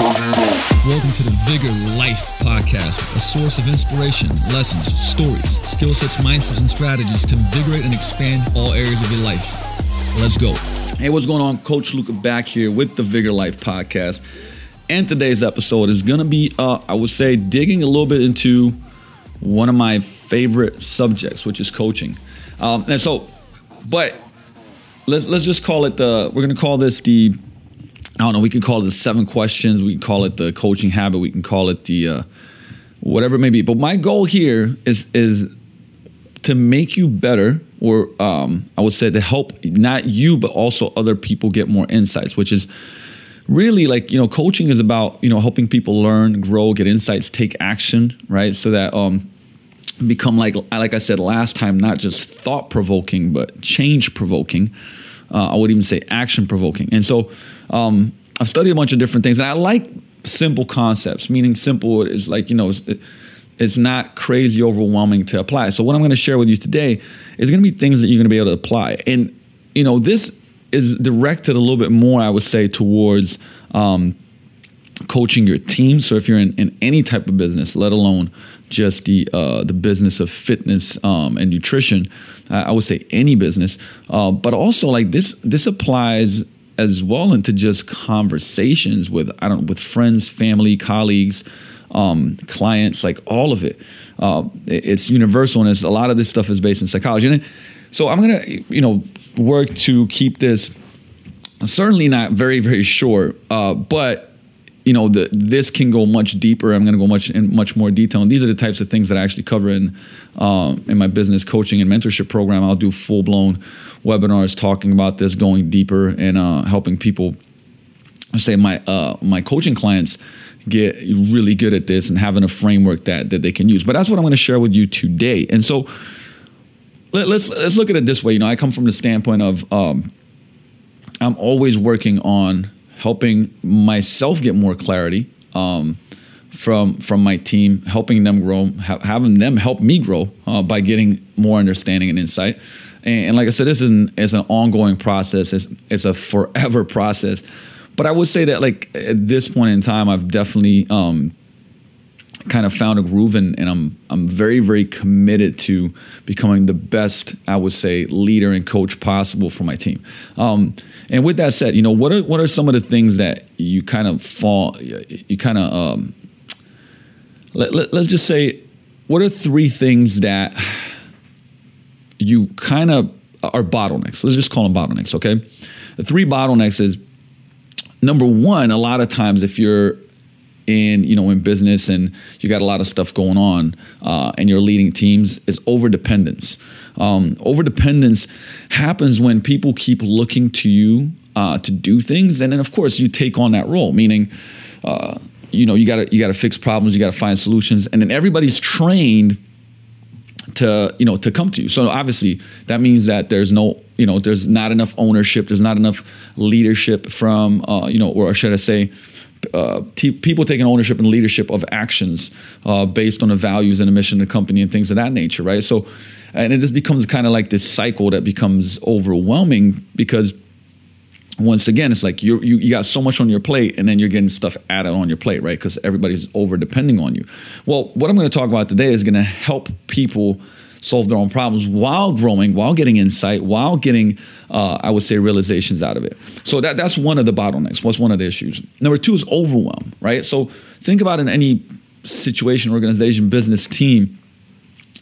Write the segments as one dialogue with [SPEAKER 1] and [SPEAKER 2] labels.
[SPEAKER 1] Welcome to the Vigor Life Podcast, a source of inspiration, lessons, stories, skill sets, mindsets, and strategies to invigorate and expand all areas of your life. Let's go. Hey, what's going on? Coach Luca back here with the Vigor Life Podcast. And today's episode is going to be, uh, I would say, digging a little bit into one of my favorite subjects, which is coaching. Um, and so, but let's let's just call it the. We're going to call this the I don't know. We can call it the seven questions. We can call it the coaching habit. We can call it the uh, whatever it may be. But my goal here is is to make you better, or um, I would say to help not you, but also other people get more insights. Which is really like you know, coaching is about you know helping people learn, grow, get insights, take action, right? So that um, become like like I said last time, not just thought provoking, but change provoking. Uh, I would even say action provoking. And so um, I've studied a bunch of different things, and I like simple concepts. Meaning, simple is like you know, it's, it's not crazy overwhelming to apply. So, what I'm going to share with you today is going to be things that you're going to be able to apply. And you know, this is directed a little bit more, I would say, towards um, coaching your team. So, if you're in, in any type of business, let alone just the uh, the business of fitness um, and nutrition, uh, I would say any business, uh, but also like this this applies as well into just conversations with I don't with friends, family, colleagues, um, clients, like all of it. Uh, it's universal, and it's, a lot of this stuff is based in psychology. And so I'm gonna you know work to keep this certainly not very very short, uh, but you know, the, this can go much deeper. I'm going to go much in much more detail. And these are the types of things that I actually cover in um, in my business coaching and mentorship program. I'll do full blown webinars talking about this, going deeper, and uh, helping people. Say my uh, my coaching clients get really good at this and having a framework that that they can use. But that's what I'm going to share with you today. And so let, us let's, let's look at it this way. You know, I come from the standpoint of um, I'm always working on helping myself get more clarity um, from from my team, helping them grow, ha- having them help me grow uh, by getting more understanding and insight. And, and, like I said, this is an, is an ongoing process. It's, it's a forever process. But I would say that like at this point in time, I've definitely um, kind of found a groove and, and I'm I'm very very committed to becoming the best I would say leader and coach possible for my team. Um, and with that said, you know what are what are some of the things that you kind of fall you kind of um, let, let, let's just say what are three things that you kind of are bottlenecks. Let's just call them bottlenecks, okay? The three bottlenecks is number one, a lot of times if you're in you know in business and you got a lot of stuff going on uh, and you're leading teams is over dependence. Um, over dependence happens when people keep looking to you uh, to do things. And then of course you take on that role meaning uh, you know you got to you got to fix problems you got to find solutions. And then everybody's trained to you know to come to you. So obviously that means that there's no you know there's not enough ownership there's not enough leadership from uh, you know or should i say uh, t- people taking ownership and leadership of actions uh, based on the values and the mission of the company and things of that nature, right? So, and it just becomes kind of like this cycle that becomes overwhelming because once again, it's like you you got so much on your plate, and then you're getting stuff added on your plate, right? Because everybody's over depending on you. Well, what I'm going to talk about today is going to help people solve their own problems while growing, while getting insight, while getting, uh, I would say, realizations out of it. So that, that's one of the bottlenecks. What's one of the issues? Number two is overwhelm, right? So think about in any situation, organization, business, team,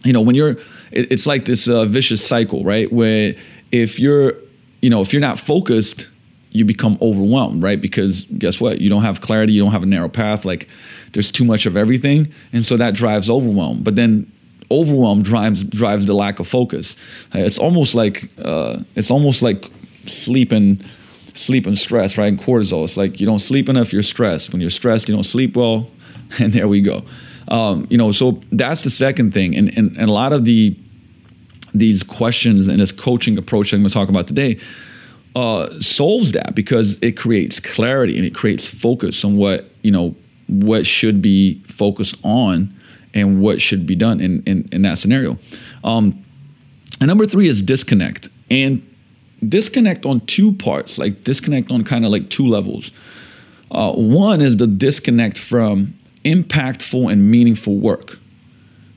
[SPEAKER 1] you know, when you're, it, it's like this uh, vicious cycle, right? Where if you're, you know, if you're not focused, you become overwhelmed, right? Because guess what? You don't have clarity, you don't have a narrow path. Like there's too much of everything. And so that drives overwhelm. But then overwhelm drives drives the lack of focus. Uh, it's almost like uh, it's almost like sleep and sleep and stress, right? And cortisol. It's like you don't sleep enough, you're stressed. When you're stressed, you don't sleep well, and there we go. Um, you know, so that's the second thing, and, and and a lot of the these questions and this coaching approach I'm going to talk about today uh, solves that because it creates clarity and it creates focus on what you know what should be focused on and what should be done in, in, in that scenario. Um, and number three is disconnect. And disconnect on two parts, like disconnect on kind of like two levels. Uh, one is the disconnect from impactful and meaningful work,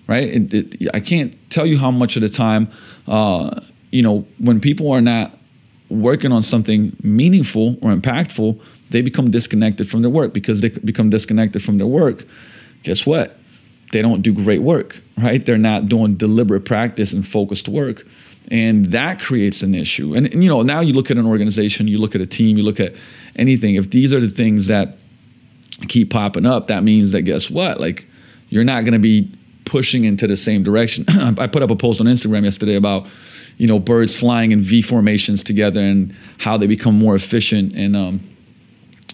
[SPEAKER 1] right? It, it, I can't tell you how much of the time, uh, you know, when people are not working on something meaningful or impactful, they become disconnected from their work because they become disconnected from their work. Guess what? They don't do great work, right? They're not doing deliberate practice and focused work. And that creates an issue. And, and you know, now you look at an organization, you look at a team, you look at anything. If these are the things that keep popping up, that means that guess what? Like you're not going to be pushing into the same direction. I put up a post on Instagram yesterday about you know birds flying in V formations together and how they become more efficient. And um,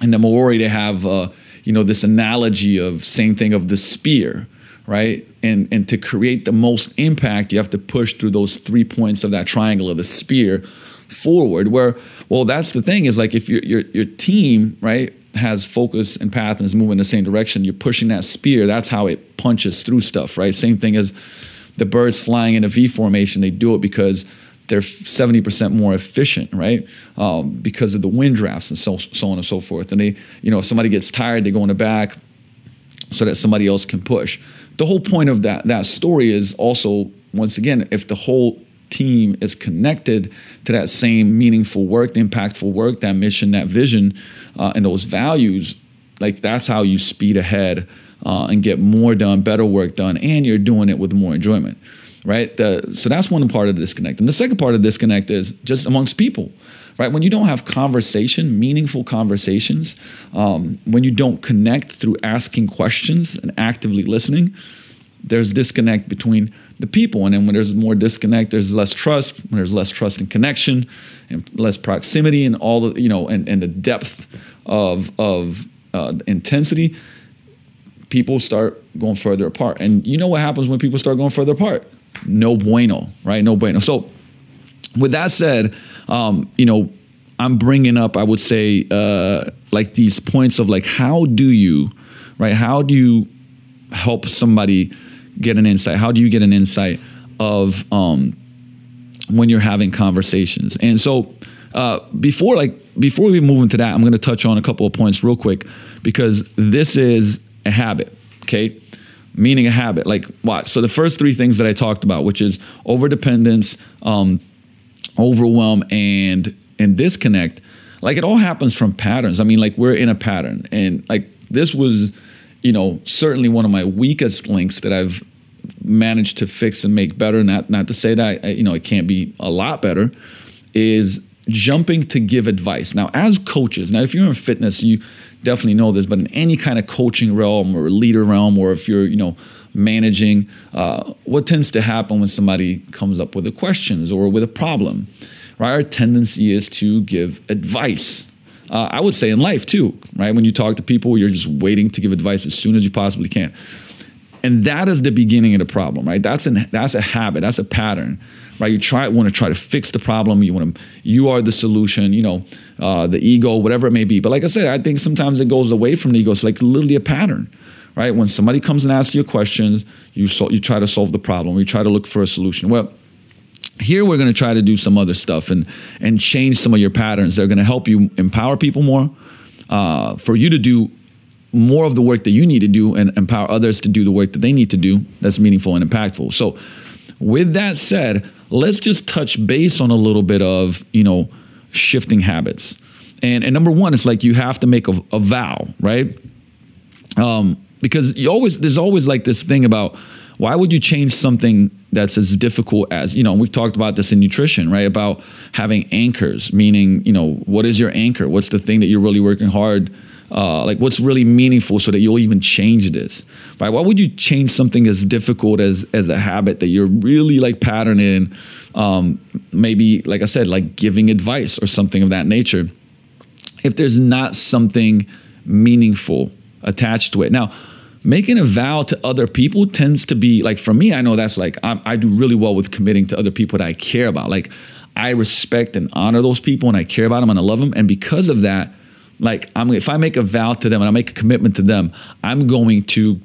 [SPEAKER 1] in the Maori they have uh, you know this analogy of same thing of the spear, right? And and to create the most impact, you have to push through those three points of that triangle of the spear forward. Where well, that's the thing is like if your your your team right has focus and path and is moving in the same direction, you're pushing that spear. That's how it punches through stuff, right? Same thing as the birds flying in a V formation. They do it because they're 70% more efficient, right? Um, because of the wind drafts and so, so on and so forth. And they, you know, if somebody gets tired, they go in the back so that somebody else can push. The whole point of that that story is also, once again, if the whole team is connected to that same meaningful work, the impactful work, that mission, that vision, uh, and those values, like that's how you speed ahead uh, and get more done, better work done, and you're doing it with more enjoyment, right? The, so that's one part of the disconnect. And the second part of the disconnect is just amongst people, right? When you don't have conversation, meaningful conversations, um, when you don't connect through asking questions and actively listening, there's disconnect between the people. And then when there's more disconnect, there's less trust. When there's less trust and connection, and less proximity, and all the you know, and, and the depth of of uh, intensity, people start going further apart. And you know what happens when people start going further apart? No bueno, right? No bueno. So, with that said, um, you know, I'm bringing up, I would say, uh, like these points of like, how do you, right? How do you help somebody? get an insight? How do you get an insight of um, when you're having conversations? And so uh, before like before we move into that, I'm going to touch on a couple of points real quick because this is a habit. Okay. Meaning a habit. Like watch. So the first three things that I talked about, which is over dependence, um, overwhelm, and and disconnect, like it all happens from patterns. I mean, like we're in a pattern, and like this was you know, certainly one of my weakest links that I've managed to fix and make better. Not not to say that you know it can't be a lot better. Is jumping to give advice. Now, as coaches, now if you're in fitness, you definitely know this, but in any kind of coaching realm or leader realm, or if you're you know managing, uh, what tends to happen when somebody comes up with a questions or with a problem, right? Our tendency is to give advice uh, I would say in life too, right? When you talk to people, you're just waiting to give advice as soon as you possibly can. And that is the beginning of the problem, right? That's an that's a habit, that's a pattern, right? You try want to try to fix the problem. You want to you are the solution, you know, uh, the ego, whatever it may be. But like I said, I think sometimes it goes away from the ego. It's like literally a pattern, right? When somebody comes and asks you a question, you so, you try to solve the problem. You try to look for a solution. Well, here we're going to try to do some other stuff and and change some of your patterns. They're going to help you empower people more, uh, for you to do more of the work that you need to do, and empower others to do the work that they need to do. That's meaningful and impactful. So, with that said, let's just touch base on a little bit of you know shifting habits. And and number one, it's like you have to make a, a vow, right? Um, because you always there's always like this thing about why would you change something that's as difficult as you know we've talked about this in nutrition right? About having anchors meaning you know what is your anchor? What's the thing that you're really working hard uh, like what's really meaningful so that you'll even change this right? Why would you change something as difficult as as a habit that you're really like patterned in um, maybe like i said like giving advice or something of that nature? If there's not something meaningful attached to it now making a vow to other people tends to be like for me i know that's like I, I, do really well with committing to other people that i care about. Like i respect and honor those people and i care about them and i love them. And because of that like i'm if i make a vow to them and i make a commitment to them i'm going to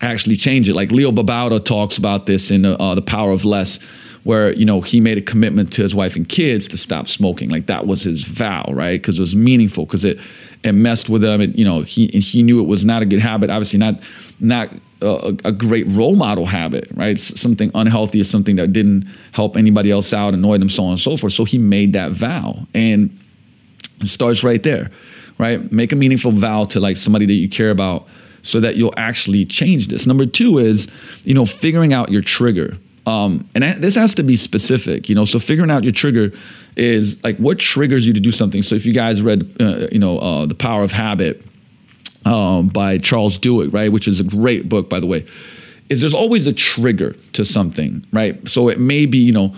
[SPEAKER 1] actually change it. Like leo babauta talks about this in uh, the power of less where you know he made a commitment to his wife and kids to stop smoking. Like that was his vow right? Because it was meaningful because it it messed with him. It, you know, he he knew it was not a good habit. Obviously, not not a, a great role model habit, right? Something unhealthy is something that didn't help anybody else out, annoy them, so on and so forth. So he made that vow, and it starts right there, right? Make a meaningful vow to like somebody that you care about, so that you'll actually change this. Number two is, you know, figuring out your trigger. Um, and this has to be specific, you know. So figuring out your trigger is like what triggers you to do something. So if you guys read, uh, you know, uh, The Power of Habit um, by Charles Duhigg, right, which is a great book, by the way, is there's always a trigger to something, right? So it may be, you know,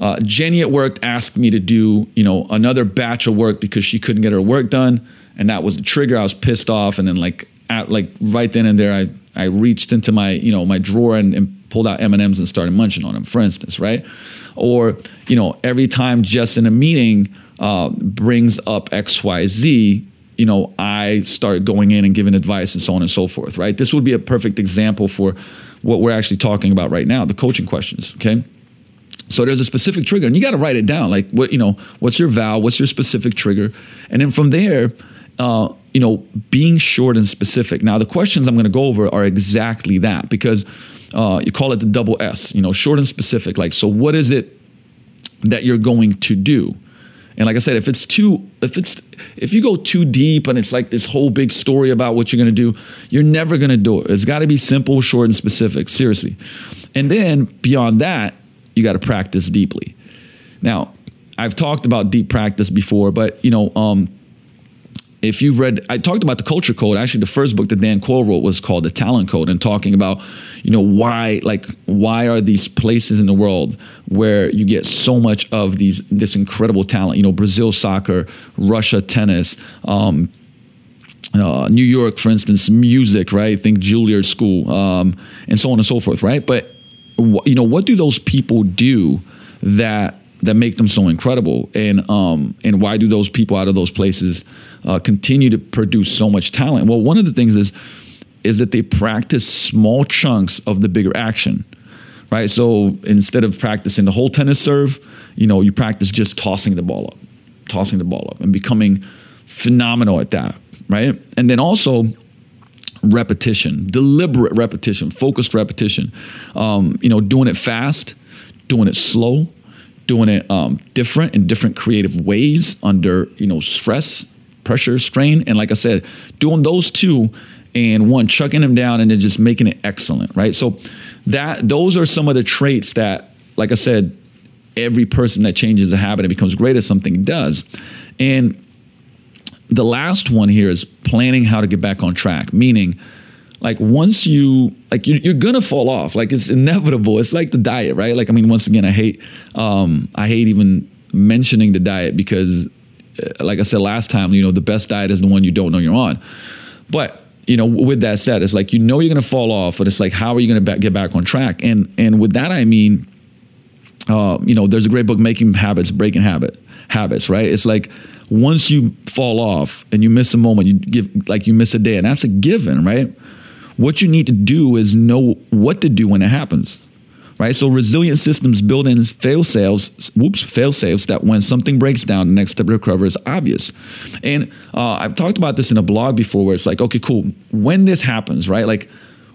[SPEAKER 1] uh, Jenny at work asked me to do, you know, another batch of work because she couldn't get her work done, and that was the trigger. I was pissed off, and then like, at, like right then and there, I I reached into my, you know, my drawer and, and pulled out M and started munching on them, for instance, right? Or you know, every time just in a meeting uh, brings up X Y Z, you know, I start going in and giving advice and so on and so forth, right? This would be a perfect example for what we're actually talking about right now, the coaching questions, okay? So there's a specific trigger, and you got to write it down. Like, what you know, what's your vow? What's your specific trigger? And then from there, uh, you know, being short and specific. Now, the questions I'm going to go over are exactly that because uh, you call it the double S. You know, short and specific. Like, so what is it that you're going to do? And like I said, if it's too, if it's, if you go too deep and it's like this whole big story about what you're going to do, you're never going to do it. It's got to be simple, short, and specific. Seriously. And then beyond that, you got to practice deeply. Now, I've talked about deep practice before, but you know, um, if you've read, I talked about the culture code. Actually, the first book that Dan Coyle wrote was called The Talent Code, and talking about, you know, why, like, why are these places in the world where you get so much of these this incredible talent? You know, Brazil soccer, Russia tennis, um, uh, New York, for instance, music, right? Think Juilliard School, um, and so on and so forth, right? But you know, what do those people do that that make them so incredible? And um, and why do those people out of those places uh, continue to produce so much talent? Well, one of the things is is that they practice small chunks of the bigger action, right? So instead of practicing the whole tennis serve, you know, you practice just tossing the ball up, tossing the ball up, and becoming phenomenal at that, right? And then also repetition, deliberate repetition, focused repetition. Um, you know, doing it fast, doing it slow, doing it um, different in different creative ways under you know stress, pressure, strain, and like I said, doing those two and one chucking them down and then just making it excellent, right? So that those are some of the traits that, like I said, every person that changes a habit and becomes great at something does, and the last one here is planning how to get back on track, meaning like once you like you're, you're, gonna fall off. Like it's inevitable. It's like the diet right? Like i mean once again i hate um i hate even mentioning the diet because like i said last time you know the best diet is the one you don't know you're on but you know with that said it's like you know you're gonna fall off but it's like how are you gonna get back on track and and with that i mean uh, you know there's a great book making habits breaking habit habits right it's like once you fall off and you miss a moment, you give like you miss a day, and that's a given, right? What you need to do is know what to do when it happens. Right. So resilient systems build in fail safes, whoops, fail safes that when something breaks down, the next step to recover is obvious. And uh, I've talked about this in a blog before where it's like, okay, cool. When this happens, right? Like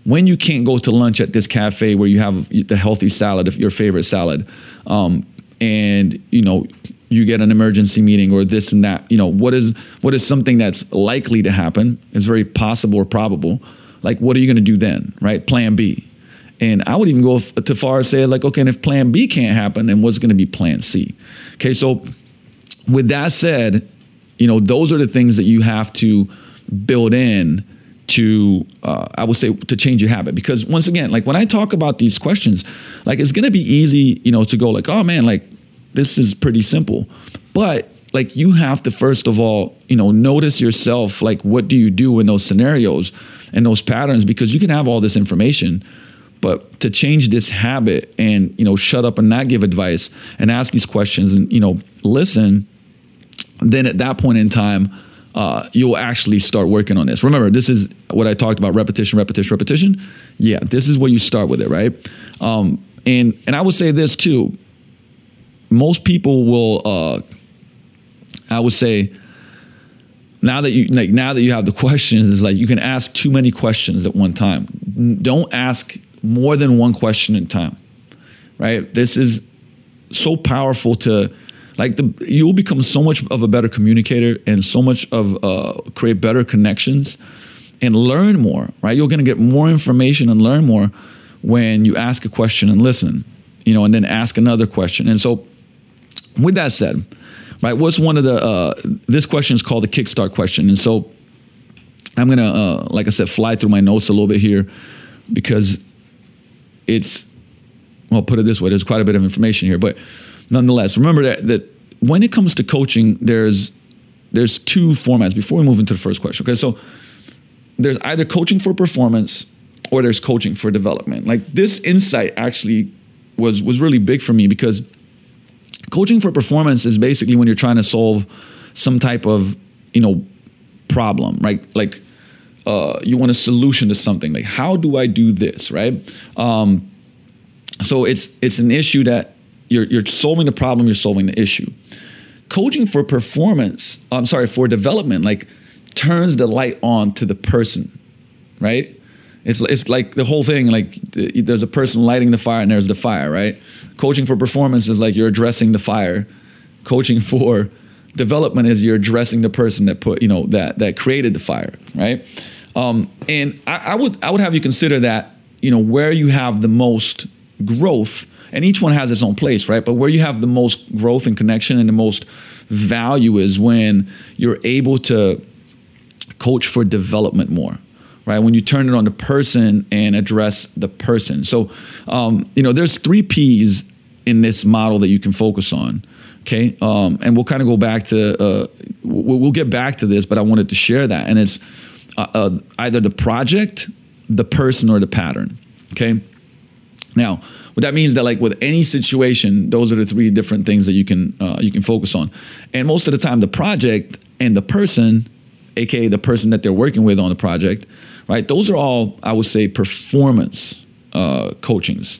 [SPEAKER 1] when you can't go to lunch at this cafe where you have the healthy salad, your favorite salad, um, and you know you get an emergency meeting or this and that you know what is what is something that's likely to happen is very possible or probable like what are you going to do then right plan b and i would even go to far as say like okay and if plan b can't happen then what's going to be plan c? Okay so with that said you know those are the things that you have to build in to uh, i would say to change your habit. Because once again like when i talk about these questions like it's going to be easy you know to go like oh man like this is pretty simple. But like you have to first of all, you know, notice yourself like what do you do in those scenarios and those patterns? Because you can have all this information but to change this habit and you know shut up and not give advice and ask these questions and you know listen then at that point in time uh, you'll actually start working on this. Remember this is what i talked about repetition repetition repetition? Yeah this is where you start with it right? Um, and and i would say this too. Most people will, uh, I would say, now that you like now that you have the questions is like you can ask too many questions at one time. Don't ask more than one question in time right? This is so powerful to like the you'll become so much of a better communicator and so much of uh, create better connections and learn more right? You're going to get more information and learn more when you ask a question and listen you know and then ask another question. And so with that said right? What's one of the uh, this question is called the kickstart question, and so I'm gonna, uh, like I said, fly through my notes a little bit here because it's well, put it this way, there's quite a bit of information here, but nonetheless, remember that that when it comes to coaching, there's there's two formats. Before we move into the first question, okay, so there's either coaching for performance or there's coaching for development. Like this insight actually was was really big for me because coaching for performance is basically when you're trying to solve some type of you know problem right like uh, you want a solution to something like how do i do this right um, so it's it's an issue that you're, you're solving the problem you're solving the issue coaching for performance i'm sorry for development like turns the light on to the person right it's it's like the whole thing. Like there's a person lighting the fire, and there's the fire, right? Coaching for performance is like you're addressing the fire. Coaching for development is you're addressing the person that put you know that that created the fire, right? Um, and I, I would I would have you consider that you know where you have the most growth, and each one has its own place, right? But where you have the most growth and connection and the most value is when you're able to coach for development more right? When you turn it on the person and address the person. So, um, you know, there's three P's in this model that you can focus on. Okay, um, and we'll kind of go back to uh, we'll, get back to this, but I wanted to share that, and it's uh, uh, either the project, the person, or the pattern. Okay, now what that means that like with any situation, those are the three different things that you can uh, you can focus on, and most of the time, the project and the person, aka the person that they're working with on the project, right? Those are all, I would say, performance uh, coachings.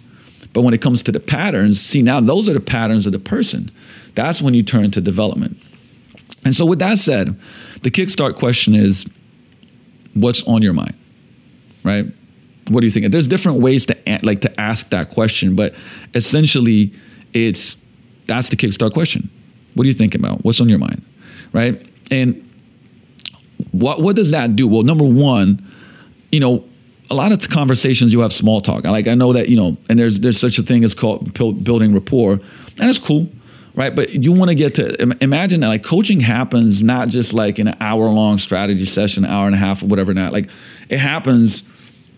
[SPEAKER 1] But when it comes to the patterns, see, now those are the patterns of the person. That's when you turn to development. And so, with that said, the kickstart question is what's on your mind, right? What do you think? There's different ways to like to ask that question, but essentially, it's that's the kickstart question. What do you think about? What's on your mind, right? And what what does that do? Well, number one, you know, a lot of conversations you have small talk. Like I know that you know, and there's there's such a thing as called building rapport, and it's cool, right? But you want to get to imagine that like coaching happens not just like an hour long strategy session, an hour and a half or whatever. Not like it happens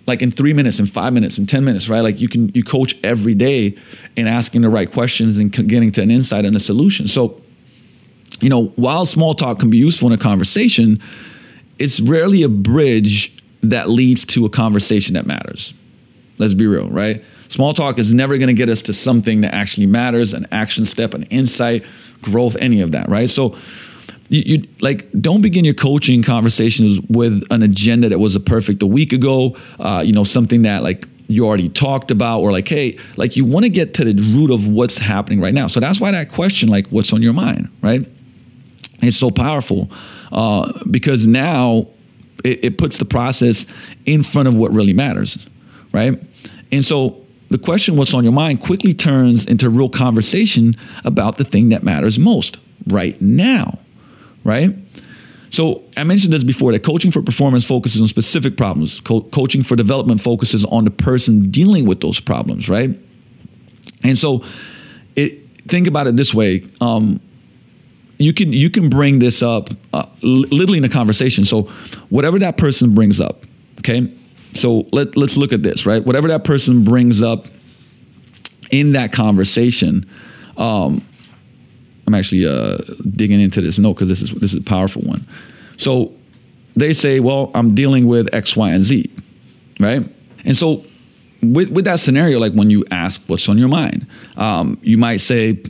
[SPEAKER 1] like in three minutes, in five minutes, in ten minutes, right? Like you can you coach every day and asking the right questions and getting to an insight and a solution. So, you know, while small talk can be useful in a conversation, it's rarely a bridge that leads to a conversation that matters. Let's be real, right? Small talk is never going to get us to something that actually matters, an action step, an insight, growth, any of that, right? So you, you, like don't begin your coaching conversations with an agenda that was a perfect a week ago, uh, you know, something that like you already talked about or like hey like you want to get to the root of what's happening right now so that's why that question like what's on your mind right it's so powerful uh, because now it, it puts the process in front of what really matters, right? And so the question, what's on your mind, quickly turns into real conversation about the thing that matters most right now, right? So I mentioned this before that coaching for performance focuses on specific problems. Co- coaching for development focuses on the person dealing with those problems, right? And so it, think about it this way. Um, you can you can bring this up uh, literally in a conversation. So whatever that person brings up, okay. So let let's look at this, right? Whatever that person brings up in that conversation, um, I'm actually uh, digging into this note because this is this is a powerful one. So they say, well, I'm dealing with X, Y, and Z, right? And so with with that scenario, like when you ask what's on your mind, um, you might say,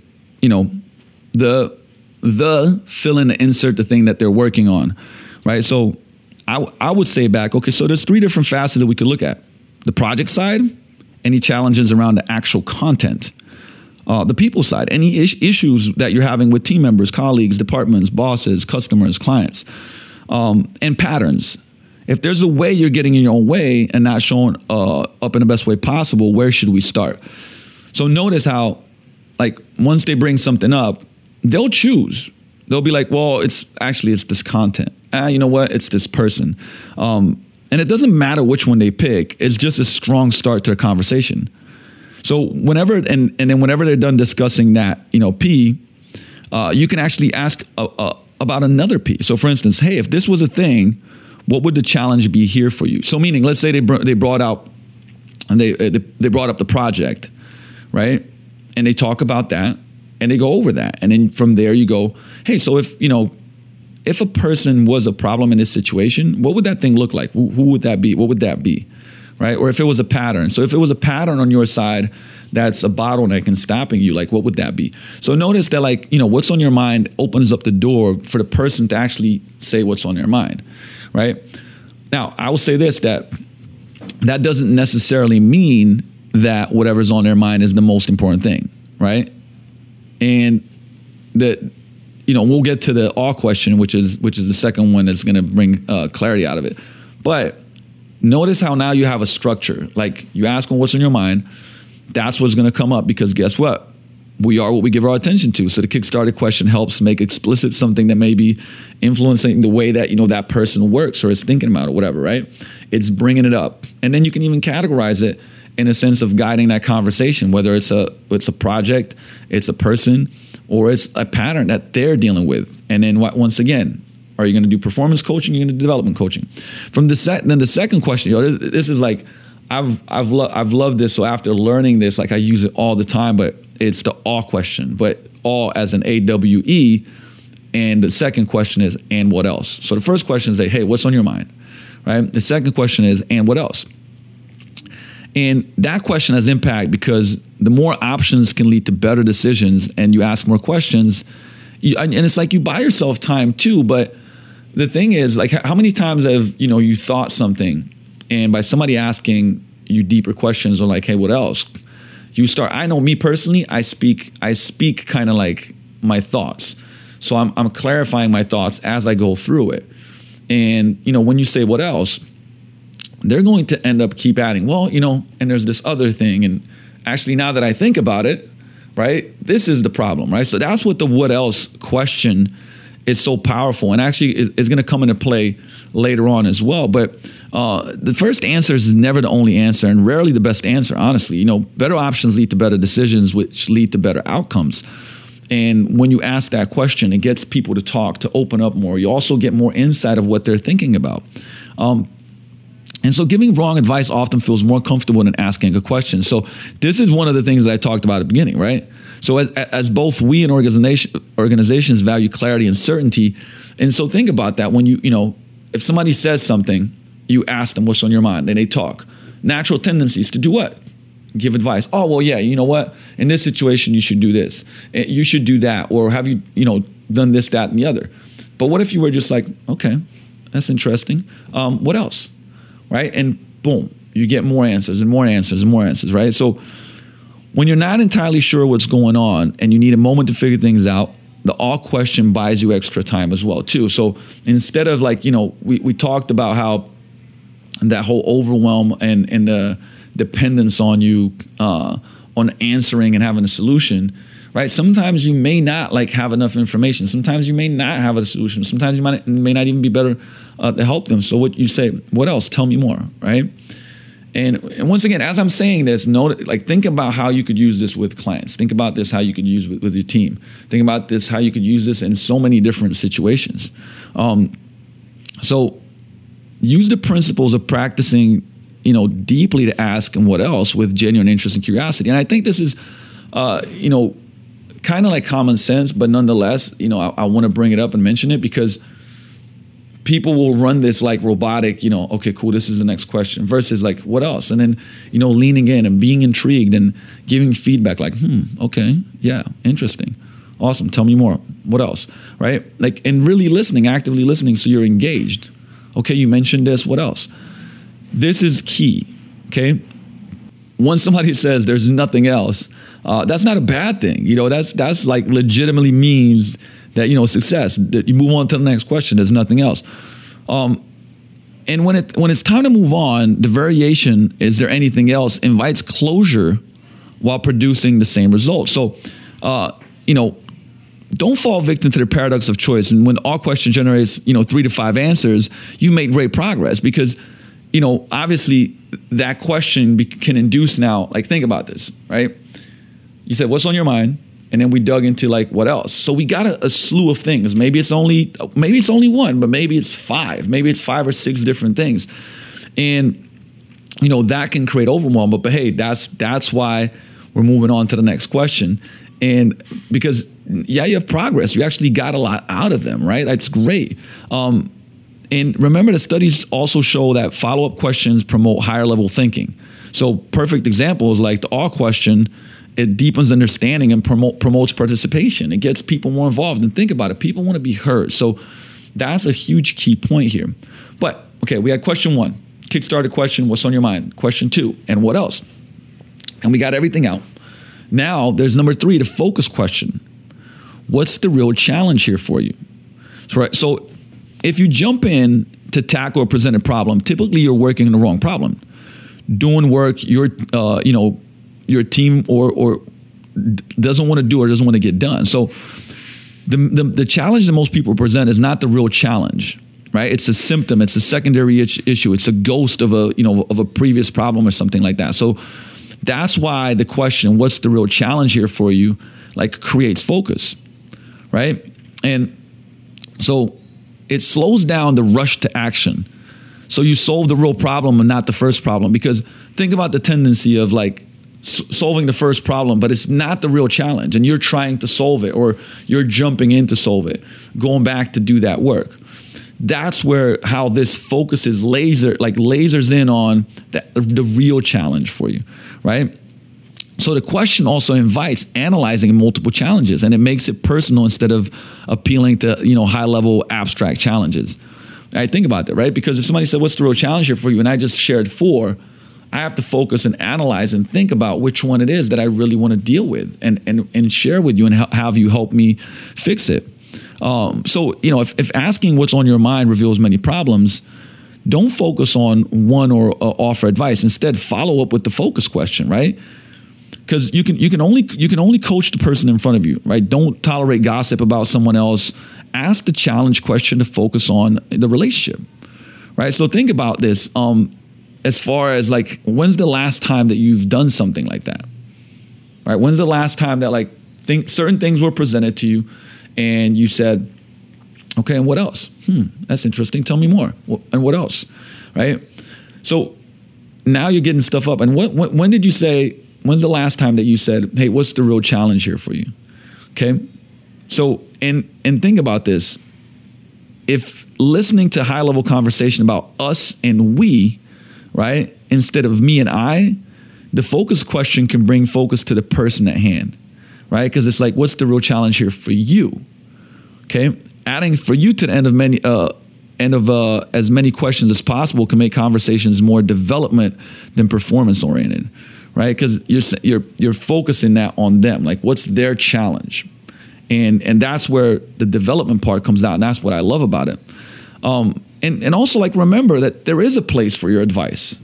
[SPEAKER 1] you know, the the fill in the insert the thing that they're working on, right? So I, I would say back, okay, so there's three different facets that we could look at the project side, any challenges around the actual content. Uh, the people side, any is- issues that you're having with team members, colleagues, departments, bosses, customers, clients. um, and patterns. If there's a way you're getting in your own way and not showing uh, up in the best way possible, where should we start? So notice how, like, once they bring something up, they'll choose. They'll be like, well, it's actually it's this content. Ah, you know what? It's this person. Um, and it doesn't matter which one they pick. It's just a strong start to a conversation. So whenever and and then whenever they're done discussing that, you know, P, uh, you can actually ask uh, uh, about another P. So for instance, hey, if this was a thing, what would the challenge be here for you? So meaning, let's say they br- they brought out and they they brought up the project, right? And they talk about that and they go over that, and then from there you go, hey, so if you know if a person was a problem in this situation, what would that thing look like? Who, would that be? What would that be? Right? Or if it was a pattern. So if it was a pattern on your side that's a bottleneck and stopping you, like what would that be? So notice that like, you know, what's on your mind opens up the door for the person to actually say what's on their mind. Right? Now, I will say this that that doesn't necessarily mean that whatever's on their mind is the most important thing, right? And that you know, we'll get to the AWE question, which is which is the second one that's going to bring uh, clarity out of it. But notice how now you have a structure. Like you ask them what's on your mind, that's what's going to come up because guess what? We are what we give our attention to. So the kickstarted question helps make explicit something that may be influencing the way that you know that person works or is thinking about it, whatever. Right? It's bringing it up, and then you can even categorize it in a sense of guiding that conversation, whether it's a it's a project, it's a person, or it's a pattern that they're dealing with. And then once again, are you going to do performance coaching? You're going to do development coaching. From the set, then the second question, know, this, this is like I've I've lo- I've loved this. So after learning this, like I use it all the time. But it's the AWE question, but AWE as an A W E. And the second question is, and what else? So the first question is, hey, what's on your mind? Right. The second question is, and what else? And that question has impact because the more options can lead to better decisions and you ask more questions. You, and it's like you buy yourself time too. But the thing is, like, how many times have you know you thought something, and by somebody asking you deeper questions or like, hey, what else? You start. I know me personally. I speak. I speak kind of like my thoughts. So I'm I'm clarifying my thoughts as I go through it. And you know, when you say what else, they're going to end up keep adding, well, you know, and there's this other thing. And actually, now that I think about it, right, this is the problem, right? So that's what the what else question is so powerful and actually is, going to come into play later on as well. But uh, the first answer is never the only answer and rarely the best answer, honestly. You know, better options lead to better decisions, which lead to better outcomes. And when you ask that question, it gets people to talk, to open up more. You also get more insight of what they're thinking about. Um, and so giving wrong advice often feels more comfortable than asking a question. So this is one of the things that I talked about at the beginning, right? So as, as both we and organization, organizations value clarity and certainty, and so think about that when you, you know, if somebody says something, you ask them what's on your mind, and they talk. Natural tendencies to do what? Give advice. Oh, well, yeah, you know what? In this situation, you should do this. Eh, you should do that. Or have you, you know, done this, that, and the other. But what if you were just like, okay, that's interesting. Um, what else? Right? And boom, you get more answers and more answers and more answers, right? So when you're not entirely sure what's going on and you need a moment to figure things out, the AWE question buys you extra time as well too. So instead of like, you know, we, we talked about how that whole overwhelm and, and the dependence on you uh, on answering and having a solution, right? Sometimes you may not like have enough information. Sometimes you may not have a solution. Sometimes you might may not even be better uh, to help them. So what you say, what else? Tell me more, right? And, and once again, as I'm saying this, know like think about how you could use this with clients. Think about this how you could use with, with your team. Think about this how you could use this in so many different situations. Um, so use the principles of practicing, you know, deeply to ask and what else with genuine interest and curiosity. And I think this is, uh, you know, kind of like common sense, but nonetheless, you know, I, I want to bring it up and mention it because – people will run this like robotic, you know, okay, cool, this is the next question, versus like, what else? And then, you know, leaning in and being intrigued and giving feedback like, hmm, okay, yeah, interesting. Awesome. Tell me more. What else? Right? Like, and really listening, actively listening so you're engaged. Okay, you mentioned this. What else? This is key. Okay. Once somebody says there's nothing else, uh, that's not a bad thing. You know, that's that's like legitimately means that you know success that you move on to the next question there's nothing else Um, and when it when it's time to move on, the variation is there anything else invites closure while producing the same result. So, uh, you know, don't fall victim to the paradox of choice. And when our question generates, you know, three to five answers, you make great progress because, you know, obviously that question be- can induce now. Like, think about this, right? You said, "What's on your mind?" and then we dug into like what else. So we got a, a, slew of things. Maybe it's only maybe it's only one, but maybe it's five. Maybe it's five or six different things, and you know that can create overwhelm. But, but hey, that's that's why we're moving on to the next question, and because yeah, you have progress. You actually got a lot out of them, right? That's great. Um, and remember, the studies also show that follow up questions promote higher level thinking. So, perfect examples like the AWE question it deepens understanding and promote, promotes participation. It gets people more involved. And think about it, people want to be heard. So that's a huge key point here. But okay, we had question one, kickstarted question, what's on your mind? Question two, and what else? And we got everything out. Now there's number three, the focus question. What's the real challenge here for you? So, right, so if you jump in to tackle a presented problem, typically you're working on the wrong problem. Doing work, you're uh, you know your team or or doesn't want to do or doesn't want to get done. So the, the, the challenge that most people present is not the real challenge, right? It's a symptom. It's a secondary issue. It's a ghost of a you know of a previous problem or something like that. So that's why the question, "What's the real challenge here for you?" like creates focus, right? And so it slows down the rush to action. So you solve the real problem and not the first problem because think about the tendency of like solving the first problem, but it's not the real challenge, and you're trying to solve it, or you're jumping in to solve it, going back to do that work. That's where how this focuses laser, like lasers in on the, the real challenge for you, right? So the question also invites analyzing multiple challenges, and it makes it personal instead of appealing to you know high level abstract challenges. I think about that, right? Because if somebody said, "What's the real challenge here for you?" and I just shared four, I have to focus and analyze and think about which one it is that I really want to deal with and, and, and share with you and have you help me fix it. Um, so, you know, if, if asking what's on your mind reveals many problems, don't focus on one or uh, offer advice. Instead, follow up with the focus question, right? Because you can you can only you can only coach the person in front of you, right? Don't tolerate gossip about someone else. Ask the challenge question to focus on the relationship, right? So think about this. Um, as far as like when's the last time that you've done something like that? Right? When's the last time that like think certain things were presented to you and you said okay and what else? Hmm that's interesting. Tell me more. And what else? Right? So now you're getting stuff up. And what when, when did you say when's the last time that you said hey what's the real challenge here for you? Okay? So and and think about this. If listening to high level conversation about us and we right? Instead of me and I, the focus question can bring focus to the person at hand, right? Because it's like, what's the real challenge here for you? Okay, adding for you to the end of many, uh, end of uh, as many questions as possible can make conversations more development than performance oriented, right? Because you're you're you're focusing that on them, like what's their challenge, and and that's where the development part comes out, and that's what I love about it. Um, and, and also like remember that there is a place for your advice.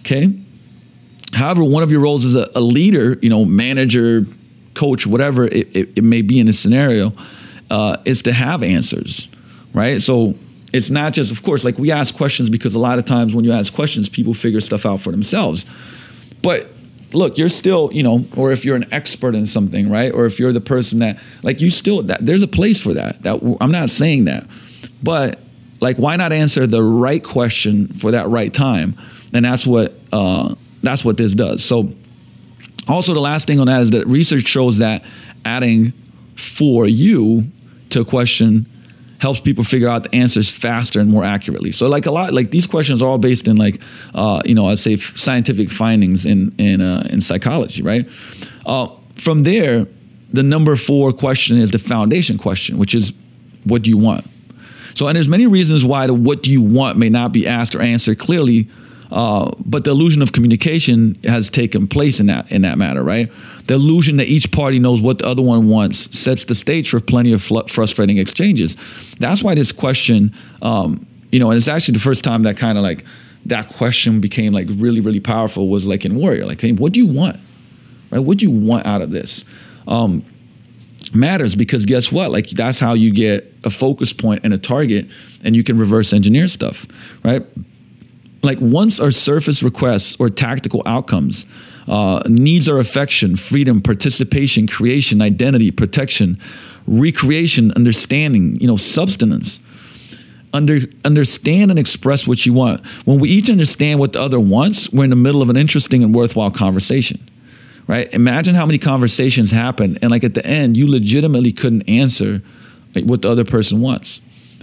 [SPEAKER 1] Okay. However, one of your roles as a, a leader, you know, manager, coach, whatever it, it, it may be in a scenario, uh, is to have answers, right? So it's not just, of course, like we ask questions because a lot of times when you ask questions, people figure stuff out for themselves. But look, you're still, you know, or if you're an expert in something, right? Or if you're the person that, like, you still, that there's a place for that. That I'm not saying that, but like, why not answer the right question for that right time? And that's what uh, that's what this does. So, also the last thing on that is that research shows that adding for you to a question helps people figure out the answers faster and more accurately. So like a lot, like these questions are all based in like, uh, you know, I'd say scientific findings in in uh, in psychology, right? Uh, from there, the number four question is the foundation question, which is, what do you want? So, and there's many reasons why the what do you want may not be asked or answered clearly. Uh, but the illusion of communication has taken place in that in that matter, right? The illusion that each party knows what the other one wants sets the stage for plenty of fl- frustrating exchanges. That's why this question um, you know, and it's actually the first time that kind of like that question became like really, really powerful was like in Warrior. Like, hey, what do you want? Right? What do you want out of this? Um, matters because guess what? Like that's how you get a focus point and a target, and you can reverse engineer stuff, right? Like once our surface requests or tactical outcomes, uh, needs our affection, freedom, participation, creation, identity, protection, recreation, understanding, you know, substance under, understand and express what you want. When we each understand what the other wants, we're in the middle of an interesting and worthwhile conversation, right? Imagine how many conversations happen, and like at the end, you legitimately couldn't answer like, what the other person wants.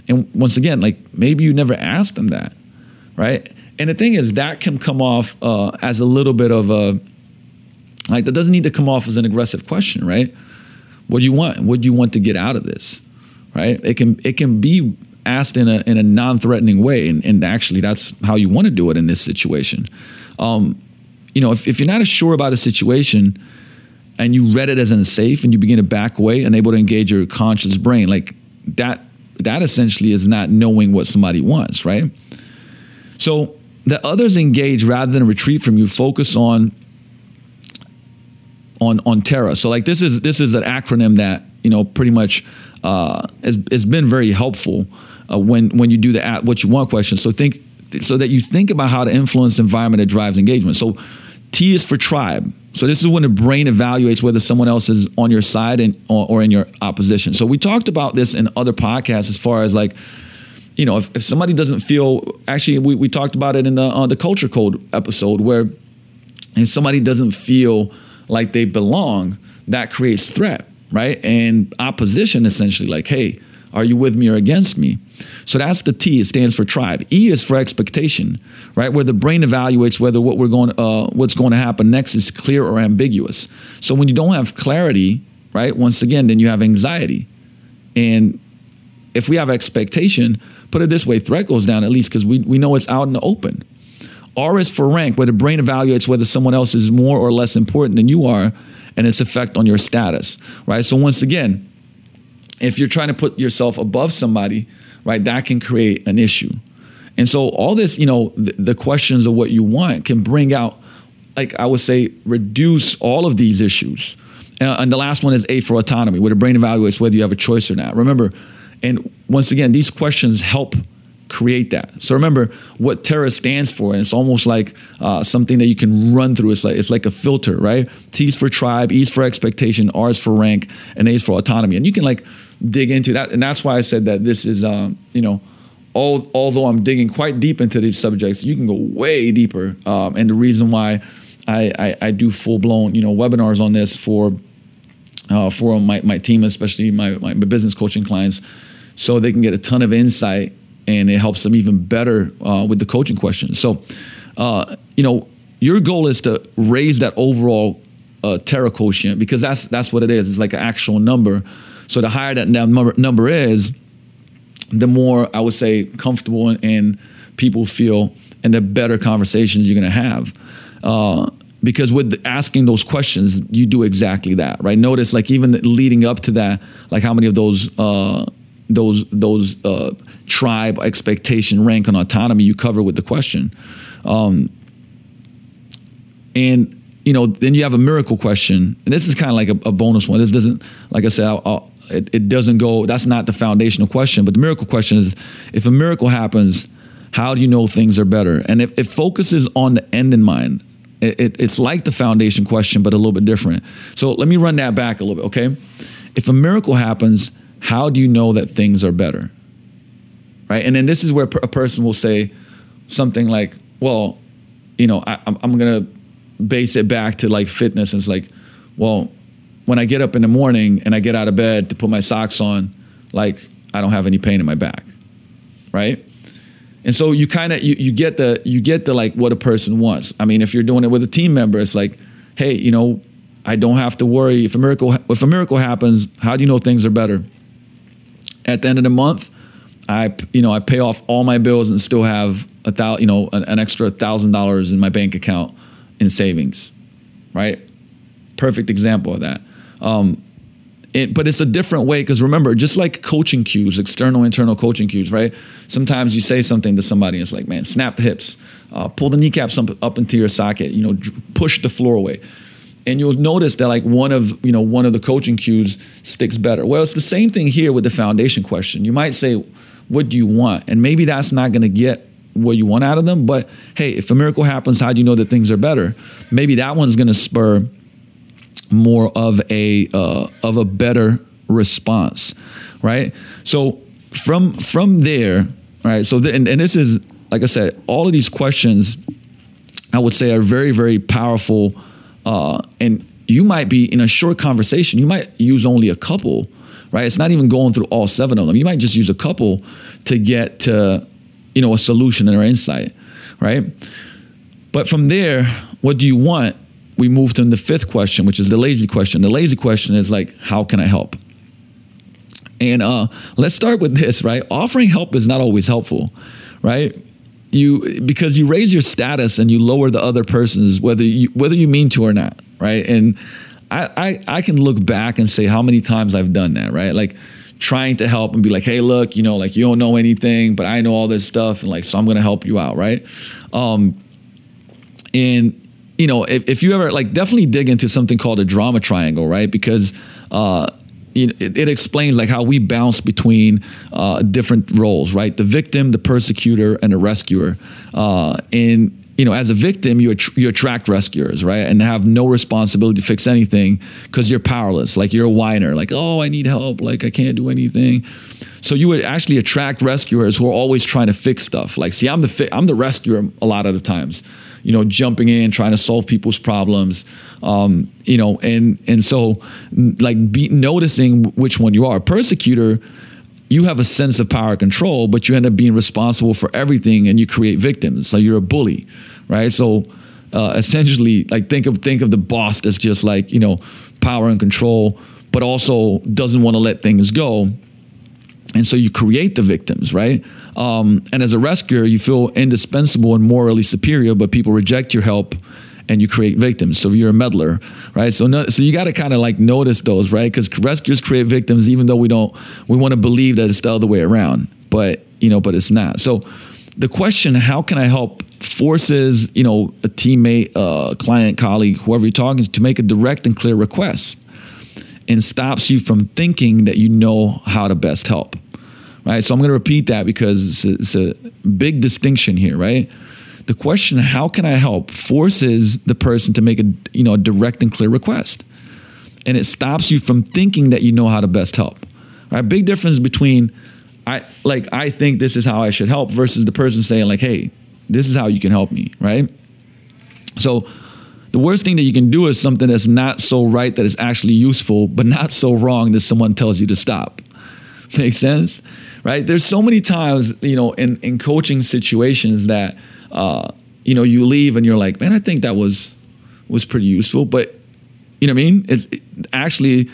[SPEAKER 1] And once again, like maybe you never asked them that, right? And the thing is, that can come off uh, as a little bit of a like that doesn't need to come off as an aggressive question, right? What do you want? What do you want to get out of this, right? It can it can be asked in a in a non-threatening way, and, and actually that's how you want to do it in this situation. Um, you know, if, if you're not as sure about a situation and you read it as unsafe and you begin to back away, unable to engage your conscious brain, like that that essentially is not knowing what somebody wants, right? So that others engage rather than retreat from you, focus on on on TERA. So like this is this is an acronym that you know pretty much uh, has, has been very helpful uh, when when you do the at what you want question. So think so that you think about how to influence environment that drives engagement. So T is for tribe. So this is when the brain evaluates whether someone else is on your side and or, or in your opposition. So we talked about this in other podcasts as far as like you know, if, if somebody doesn't feel, actually, we, we talked about it in the, uh, the culture code episode where if somebody doesn't feel like they belong, that creates threat, right? And opposition essentially, like, hey, are you with me or against me? So that's the T. It stands for tribe. E is for expectation, right? Where the brain evaluates whether what we're going, uh, what's going to happen next is clear or ambiguous. So when you don't have clarity, right? Once again, then you have anxiety, and if we have expectation, put it this way: threat goes down at least because we we know it's out in the open. R is for rank, where the brain evaluates whether someone else is more or less important than you are and its effect on your status, right? So once again, if you're trying to put yourself above somebody, right, that can create an issue. And so all this, you know, the, the questions of what you want can bring out, like I would say, reduce all of these issues. Uh, and the last one is A for autonomy, where the brain evaluates whether you have a choice or not. Remember, and once again, these questions help create that. So remember what TERA stands for, and it's almost like uh, something that you can run through. It's like it's like a filter, right? T is for tribe, E is for expectation, R is for rank, and A is for autonomy. And you can like dig into that, and that's why I said that this is, um, you know. All, although I'm digging quite deep into these subjects, you can go way deeper. Um, and the reason why I, I, I do full blown, you know, webinars on this for uh, for my, my team, especially my, my business coaching clients, so they can get a ton of insight and it helps them even better uh, with the coaching questions. So, uh, you know, your goal is to raise that overall uh, TERA quotient because that's that's what it is. It's like an actual number. So the higher that number number is, the more I would say comfortable and, people feel, and the better conversations you're going to have. Uh, because with asking those questions, you do exactly that, right? Notice, like even leading up to that, like how many of those uh, those those uh, tribe expectation rank and autonomy you cover with the question um, and you know then you have a miracle question and this is kind of like a, a, bonus one this doesn't like i said I'll, I'll, it, it doesn't go that's not the foundational question but the miracle question is if a miracle happens how do you know things are better and if it focuses on the end in mind it, it, it's like the foundation question but a little bit different so let me run that back a little bit okay if a miracle happens how do you know that things are better? Right. And then this is where a person will say something like, well, you know, I, am I'm going to base it back to like fitness. And it's like, well, when I get up in the morning and I get out of bed to put my socks on, like I don't have any pain in my back. Right. And so you kind of you, you get the you get the like what a person wants. I mean, if you're doing it with a team member, it's like, hey, you know, I don't have to worry if a miracle if a miracle happens. How do you know things are better? at the end of the month, I you know I pay off all my bills and still have a thousand you know an, an extra thousand dollars in my bank account in savings, right? Perfect example of that. Um, it, but it's a different way because remember, just like coaching cues, external, internal coaching cues, right? Sometimes you say something to somebody, and it's like, man, snap the hips, uh, pull the kneecaps up, up into your socket, you know, push the floor away, and you'll notice that like one of you know one of the coaching cues sticks better. Well, it's the same thing here with the foundation question. You might say, what do you want? And maybe that's not going to get what you want out of them. But hey, if a miracle happens, how do you know that things are better? Maybe that one's going to spur more of a uh, of a better response, right? So from from there, right? So and, and this is like I said, all of these questions, I would say, are very very powerful, uh, and you might be in a short conversation, you might use only a couple, right? It's not even going through all seven of them. You might just use a couple to get to, you know, a solution or insight, right? But from there, what do you want? We move to the fifth question, which is the lazy question. The lazy question is like, how can I help? And uh, let's start with this, right? Offering help is not always helpful, right? You because you raise your status and you lower the other person's whether you whether you mean to or not, right? And I, I I can look back and say how many times I've done that, right? Like trying to help and be like, hey, look, you know, like you don't know anything, but I know all this stuff, and like so I'm gonna help you out, right? Um, and you know, if, if you ever like definitely dig into something called a drama triangle, right? Because uh, you it, it, explains like how we bounce between uh, different roles, right? The victim, the persecutor, and the rescuer. Uh, and you know, as a victim, you att- you attract rescuers, right? And have no responsibility to fix anything because you're powerless. Like you're a whiner, like oh, I need help, like I can't do anything. So you would actually attract rescuers who are always trying to fix stuff. Like, see, I'm the fi- I'm the rescuer a lot of the times you know, jumping in, trying to solve people's problems, um, you know, and and so like be noticing which one you are. Persecutor, you have a sense of power control, but you end up being responsible for everything, and you create victims. So you're a bully, right? So uh, essentially, like think of think of the boss that's just like you know power and control, but also doesn't want to let things go and so you create the victims, right? Um, and as a rescuer, you feel indispensable and morally superior, but people reject your help and you create victims. So you're a meddler, right? So no, so you got to kind of like notice those, right? Because rescuers create victims, even though we don't, we want to believe that it's the other way around, but you know, but it's not. So the question, how can I help, forces you know a teammate, uh, client, colleague, whoever you're talking to, to make a direct and clear request and stops you from thinking that you know how to best help. Right? So I'm going to repeat that because it's a, it's a big distinction here, right? The question, how can I help, forces the person to make a you know a direct and clear request. And it stops you from thinking that you know how to best help. Right? Big difference between I like I think this is how I should help versus the person saying like, hey, this is how you can help me, right? So the worst thing that you can do is something that's not so right that is actually useful, but not so wrong that someone tells you to stop. Make sense? Right? There's so many times, you know, in, in coaching situations that, uh, you know, you leave and you're like, man, I think that was was pretty useful, but you know what I mean? It's it, actually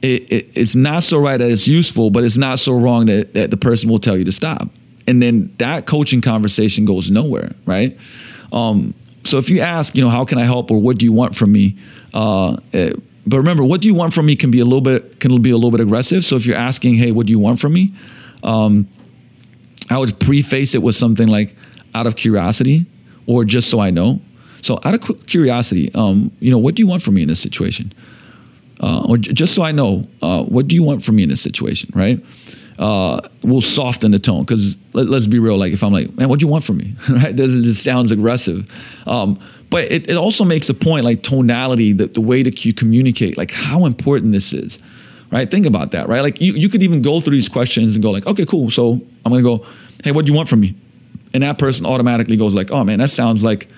[SPEAKER 1] it, it, it's not so right that it's useful, but it's not so wrong that, that the person will tell you to stop. And then that coaching conversation goes nowhere, right? Um, so if you ask, you know, how can I help or what do you want from me? Uh, eh, but remember, what do you want from me can be a little bit can be a little bit aggressive. So if you're asking, hey, what do you want from me? Um, I would preface it with something like out of curiosity or just so I know. So out of curiosity, um, you know, what do you want from me in this situation? Uh, or j- just so I know, uh, what do you want from me in this situation, right? Uh, will soften the tone. Because let, us be real, like if I'm like, man, what do you want from me? right? This just sounds aggressive. Um, but it, it also makes a point, like tonality, the, the way that you communicate, like how important this is. Right? Think about that, right? Like you, you could even go through these questions and go like, okay, cool. So I'm gonna go, hey, what do you want from me? And that person automatically goes like, oh man, that sounds like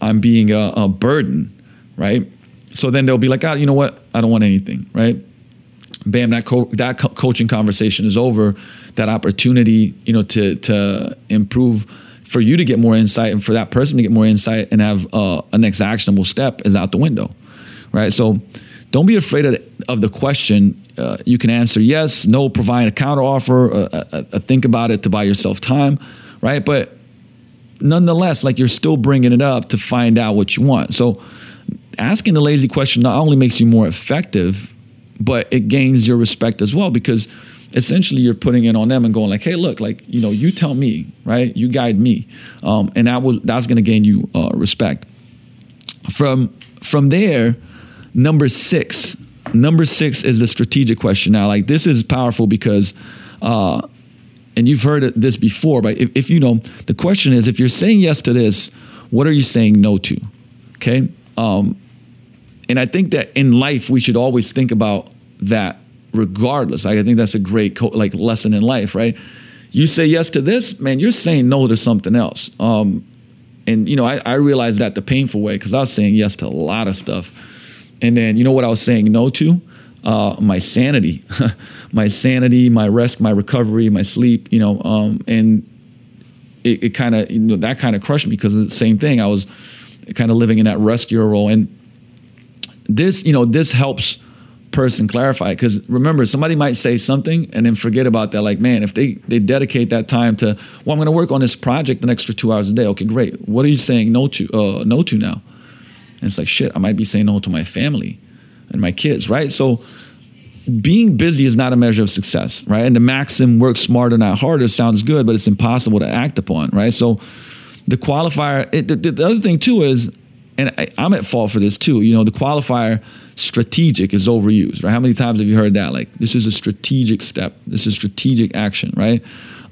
[SPEAKER 1] I'm being a, a burden, right? So then they'll be like, ah, you know what? I don't want anything, right? Bam, that co- that co- coaching conversation is over. That opportunity, you know, to to improve for you to get more insight and for that person to get more insight and have uh, a next actionable step is out the window, right? So don't be afraid of the, of the question. Uh, you can answer yes, no, provide a counter offer, a, a, a think about it to buy yourself time, right? But nonetheless, like you're still bringing it up to find out what you want. So asking the lazy question not only makes you more effective but it gains your respect as well because essentially you're putting it on them and going like, hey, look, like you know, you tell me, right? You guide me, um, and that was that's going to gain you uh, respect. From from there, number six. Number six is the strategic question. Now, like this is powerful because, uh, and you've heard this before, but if, if you know, the question is, if you're saying yes to this, what are you saying no to? Okay. Um, and I think that in life we should always think about that regardless. I think that's a great co- like lesson in life, right? You say yes to this, man, you're saying no to something else. Um, and you know, I, I realized that the painful way because I was saying yes to a lot of stuff, and then you know what I was saying no to? Uh, my sanity, my sanity, my rest, my recovery, my sleep. You know, um, and it, it kind of you know that kind of crushed me because the same thing. I was kind of living in that rescuer role, and this you know this helps person clarify because remember somebody might say something and then forget about that like man if they they dedicate that time to well i'm going to work on this project an extra two hours a day. Okay great. What are you saying no to uh, no to now? And it's like shit i might be saying no to my family and my kids right? So being busy is not a measure of success right? And the maxim work smarter not harder sounds good but it's impossible to act upon right? So the qualifier it, the, the other thing too is and I, I'm at fault for this too. You know, the qualifier strategic is overused, right? How many times have you heard that? Like, this is a strategic step. This is strategic action, right?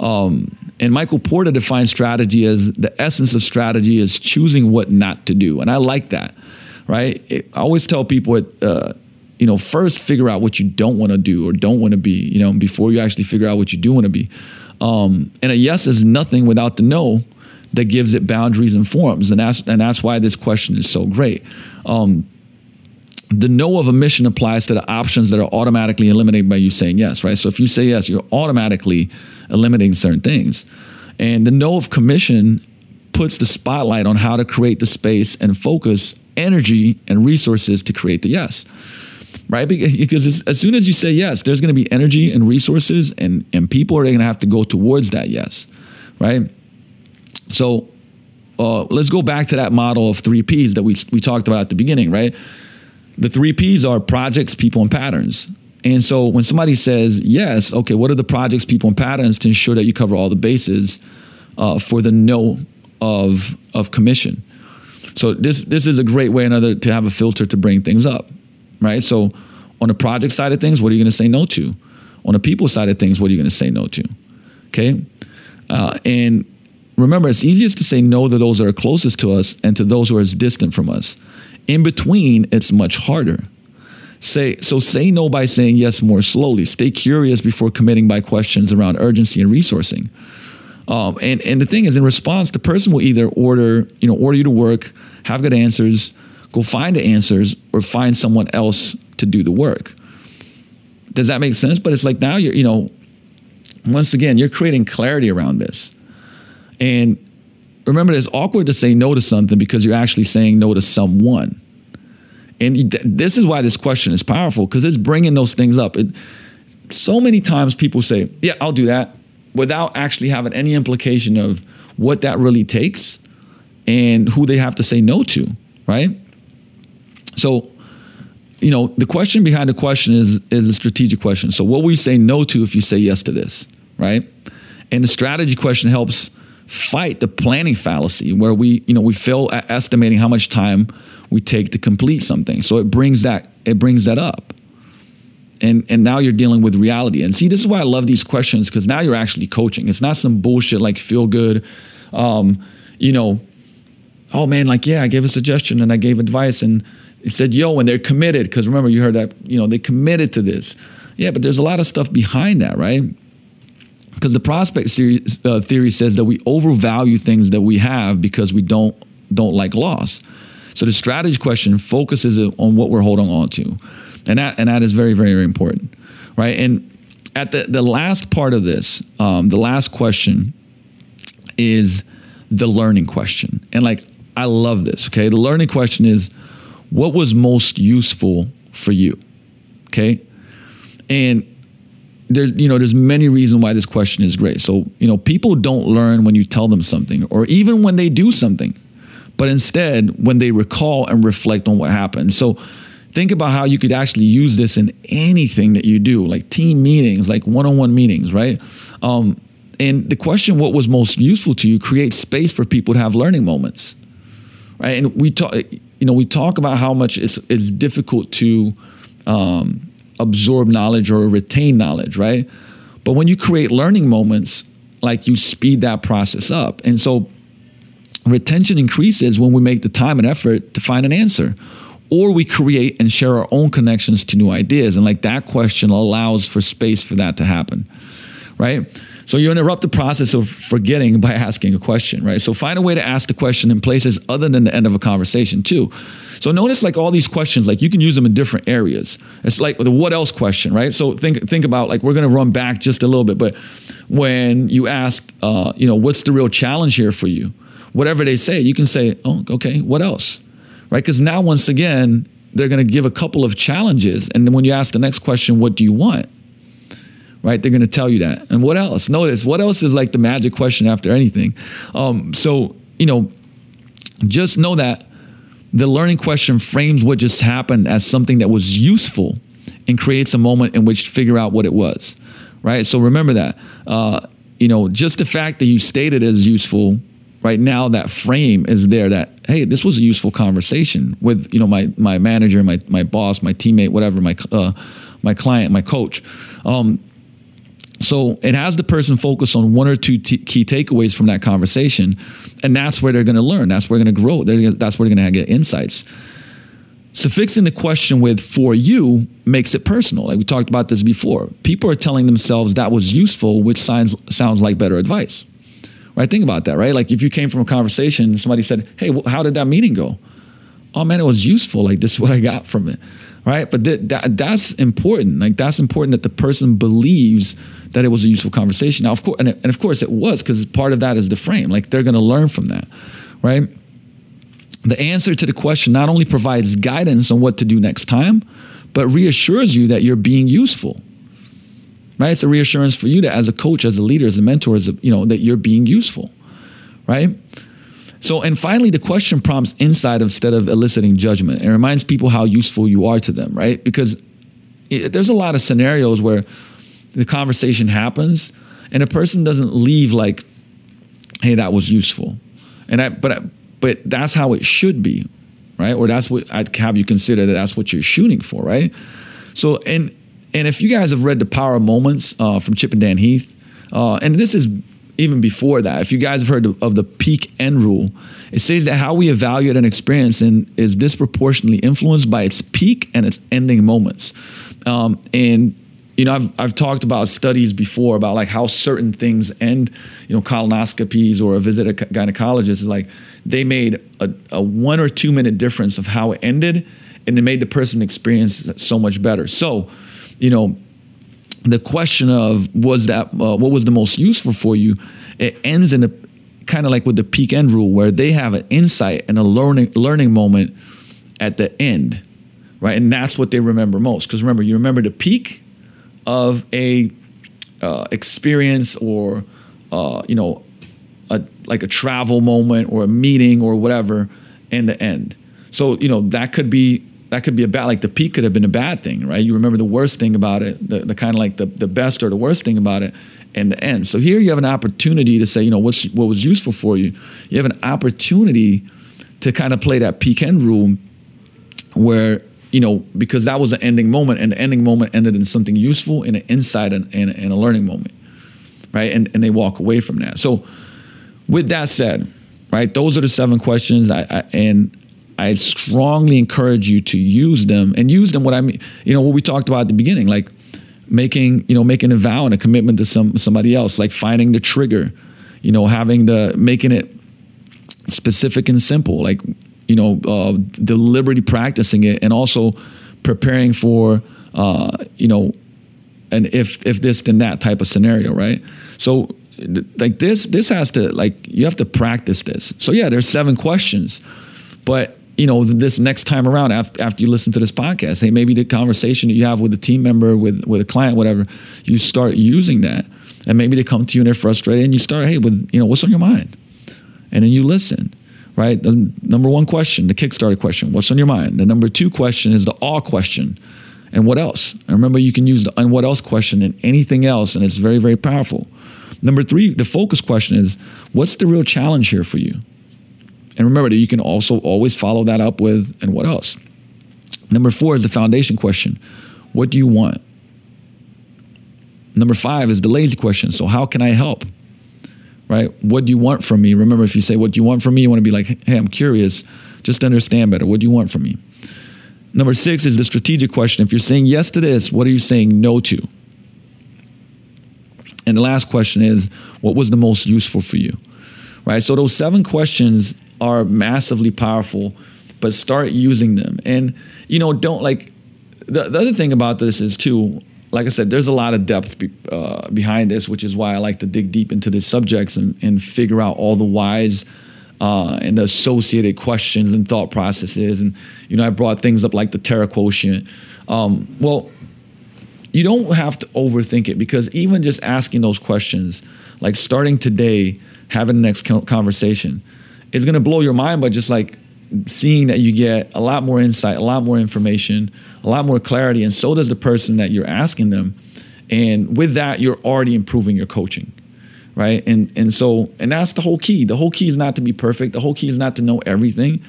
[SPEAKER 1] Um, and Michael Porter defines strategy as the essence of strategy is choosing what not to do, and I like that, right? It, I always tell people, uh, you know, first figure out what you don't want to do or don't want to be, you know, before you actually figure out what you do want to be. Um, and a yes is nothing without the no that gives it boundaries and forms, and that's and that's why this question is so great. Um, the no of omission applies to the options that are automatically eliminated by you saying yes, right? So if you say yes, you're automatically eliminating certain things. And the no of commission puts the spotlight on how to create the space and focus energy and resources to create the yes right because as soon as you say yes there's going to be energy and resources and and people are going to have to go towards that yes right so uh, let's go back to that model of three P's that we, we talked about at the beginning, right? The three P's are projects, people, and patterns. And so when somebody says yes, okay, what are the projects, people, and patterns to ensure that you cover all the bases uh, for the no of of commission? So this this is a great way another to have a filter to bring things up, right? So on the project side of things, what are you going to say no to? On the people side of things, what are you going to say no to? Okay, uh, and Remember, it's easiest to say no to those that are closest to us and to those who are as distant from us. In between, it's much harder. Say so say no by saying yes more slowly. Stay curious before committing by questions around urgency and resourcing. Um, and and the thing is, in response, the person will either order you know order you to work, have good answers, go find the answers, or find someone else to do the work. Does that make sense? But it's like now you're you know once again you're creating clarity around this. And remember, it's awkward to say no to something because you're actually saying no to someone. And this is why this question is powerful because it's bringing those things up. It, so many times people say, Yeah, I'll do that without actually having any implication of what that really takes and who they have to say no to, right? So, you know, the question behind the question is is a strategic question. So, what will you say no to if you say yes to this, right? And the strategy question helps fight the planning fallacy where we, you know, we fail at estimating how much time we take to complete something. So it brings that it brings that up. And and now you're dealing with reality. And see, this is why I love these questions because now you're actually coaching. It's not some bullshit like feel good, um, you know. Oh man, like yeah, I gave a suggestion and I gave advice and it said yo, and they're committed because remember you heard that you know they committed to this. Yeah, but there's a lot of stuff behind that, right? Because the prospect theory, uh, theory says that we overvalue things that we have because we don't don't like loss. So the strategy question focuses on what we're holding on to, and that and that is very very very important, right? And at the the last part of this, um, the last question is the learning question, and like I love this. Okay, the learning question is what was most useful for you. Okay, and there's you know there's many reasons why this question is great. So you know people don't learn when you tell them something, or even when they do something, but instead when they recall and reflect on what happened. So think about how you could actually use this in anything that you do, like team meetings, like one-on-one meetings, right? Um, and the question, what was most useful to you, create space for people to have learning moments, right? And we talk, you know, we talk about how much it's it's difficult to um, absorb knowledge or retain knowledge, right? But when you create learning moments, like you speed that process up, and so retention increases when we make the time and effort to find an answer or we create and share our own connections to new ideas. And like that question allows for space for that to happen, right? So you interrupt the process of forgetting by asking a question, right? So find a way to ask the question in places other than the end of a conversation too. So notice like all these questions, like you can use them in different areas. It's like the what else question, right? So think think about like we're gonna run back just a little bit, but when you ask, uh, you know, what's the real challenge here for you? Whatever they say, you can say, oh, okay, what else? right? Because now, once again, they're to give a couple of challenges. And then when you ask the next question, what do you want? Right? They're going to tell you that. And what else? Notice, what else is like the magic question after anything? Um, so, you know, just know that the learning question frames what just happened as something that was useful and creates a moment in which to figure out what it was. Right? So remember that. Uh, you know, just the fact that you stated as useful right now that frame is there that hey this was a useful conversation with you know my my manager my my boss my teammate whatever my uh, my client my coach um, so it has the person focus on one or two t- key takeaways from that conversation and that's where they're going to learn that's where they're going to grow they're, that's where they're going to get insights So fixing the question with for you makes it personal like we talked about this before people are telling themselves that was useful which sounds sounds like better advice Right? Think about that, right? Like if you came from a conversation, somebody said, "Hey, how did that meeting go?" Oh man, it was useful. Like this is what I got from it, right? But th- that that's important. Like that's important that the person believes that it was a useful conversation. Now, of course, and, and of course it was because part of that is the frame. Like they're going to learn from that, right? The answer to the question not only provides guidance on what to do next time, but reassures you that you're being useful right? It's a reassurance for you that as a coach, as a leader, as a mentor, as a, you know, that you're being useful, right? So, and finally, the question prompts insight instead of eliciting judgment. It reminds people how useful you are to them, right? Because it, there's a lot of scenarios where the conversation happens and a person doesn't leave like, "Hey, that was useful," and I, but I, but that's how it should be, right? Or that's what I'd have you consider that that's what you're shooting for, right? So, and and if you guys have read The Power Moments uh, from Chip and Dan Heath, uh, and this is even before that, if you guys have heard of the peak end rule, it says that how we evaluate an experience in, is disproportionately influenced by its peak and its ending moments. Um, and you know, I've, I've talked about studies before about like how certain things end, you know, colonoscopies or a visit a gynecologist is like they made a, a one or two minute difference of how it ended and it made the person experience so much better. So, you know, the question of was that uh, what was the most useful for you? It ends in a kind of like with the peak end rule, where they have an insight and a learning learning moment at the end, right? And that's what they remember most. Because remember, you remember the peak of a uh, experience or uh, you know, a, like a travel moment or a meeting or whatever, in the end. So you know that could be that could be a bad like the peak could have been a bad thing right? You remember the worst thing about it the, the kind of like the, the best or the worst thing about it and the end. So here you have an opportunity to say you know what's what was useful for you. You have an opportunity to kind of play that peak end rule where you know because that was an ending moment and the ending moment ended in something useful in an insight and, and, and a learning moment right? And, and they walk away from that. So with that said right those are the seven questions I, I and I strongly encourage you to use them and use them. What I mean, you know, what we talked about at the beginning, like making, you know, making a vow and a commitment to some somebody else, like finding the trigger, you know, having the making it specific and simple, like you know, uh, deliberately practicing it, and also preparing for, uh, you know, and if if this then that type of scenario, right? So like this this has to like you have to practice this. So yeah, there's seven questions, but you know, this next time around after, after you listen to this podcast, hey, maybe the conversation that you have with a team member, with with a client, whatever, you start using that, and maybe they come to you and they're frustrated, and you start, hey, with you know, what's on your mind, and then you listen, right? The number one question, the Kickstarter question, what's on your mind? The number two question is the AWE question. And what else? And remember, you can use the and what else question in anything else, and it's very, very powerful. Number three, the focus question is what's the real challenge here for you? And remember that you can also always follow that up with and what else? Number four is the foundation question What do you want? Number five is the lazy question. So, how can I help? Right? What do you want from me? Remember, if you say, What do you want from me? You want to be like, Hey, I'm curious, just understand better. What do you want from me? Number six is the strategic question. If you're saying yes to this, what are you saying no to? And the last question is, What was the most useful for you? Right? So, those seven questions are massively powerful, but start using them. And, you know, don't like, the, the other thing about this is too, like I said, there's a lot of depth be, uh, behind this, which is why I like to dig deep into these subjects and, and figure out all the whys uh, and the associated questions and thought processes. And you know, I brought things up like the TERA quotient. Um, well, you don't have to overthink it because even just asking those questions, like starting today, having the next conversation, going to blow your mind by just like seeing that you get a lot more insight, a lot more information, a lot more clarity, and so does the person that you're asking them. And with that, you're already improving your coaching, right? And and so and that's the whole key. The whole key is not to be perfect. The whole key is not to know everything.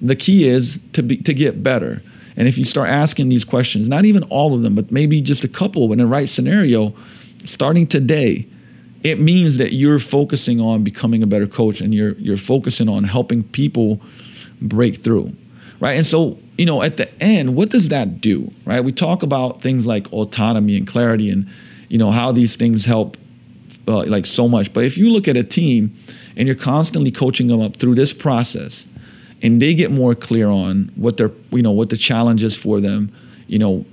[SPEAKER 1] The key is to be to get better. And if you start asking these questions, not even all of them, but maybe just a couple in the right scenario, starting today, it means that you're focusing on becoming a better coach and you're you're focusing on helping people break through, right? And so, you know, at the end, what does that do, right? We talk about things like autonomy and clarity and, you know, how these things help uh, like so much. But if you look at a team and you're constantly coaching them up through this process and they get more clear on what their, you know, what the challenge is for them, you know,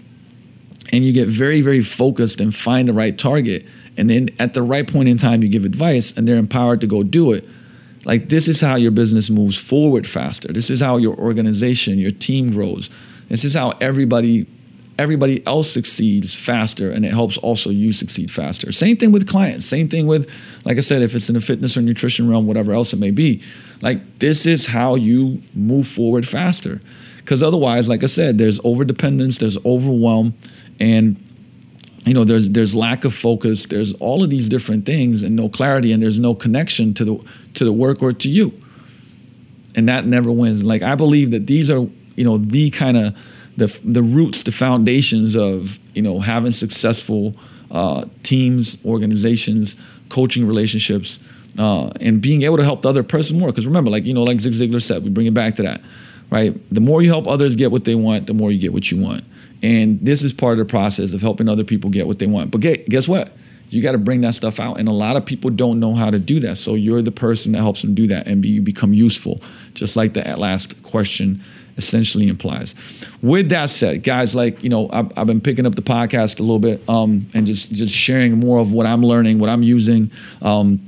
[SPEAKER 1] and you get very, very focused and find the right target. And then at the right point in time, you give advice and they're empowered to go do it like this is how your business moves forward faster. This is how your organization, your team grows. This is how everybody everybody else succeeds faster and it helps also you succeed faster. Same thing with clients. Same thing with like I said if it's in the fitness or nutrition realm whatever else it may be. Like this is how you move forward faster. Cuz otherwise like I said there's overdependence, there's overwhelm and you know there's there's lack of focus there's all of these different things and no clarity and there's no connection to the to the work or to you. And that never wins. Like i believe that these are you know the kind of the the roots the foundations of you know having successful uh, teams organizations coaching relationships uh, and being able to help the other person more. Because remember like you know like zig ziglar said we bring it back to that right? The more you help others get what they want the more you get what you want and this is part of the process of helping other people get what they want. But guess what? You got to bring that stuff out. And a lot of people don't know how to do that. So you're the person that helps them do that and be, you become useful, just like the last question essentially implies. With that said, guys, like, you know, I've, I've been picking up the podcast a little bit um, and just, just sharing more of what I'm learning, what I'm using. Um,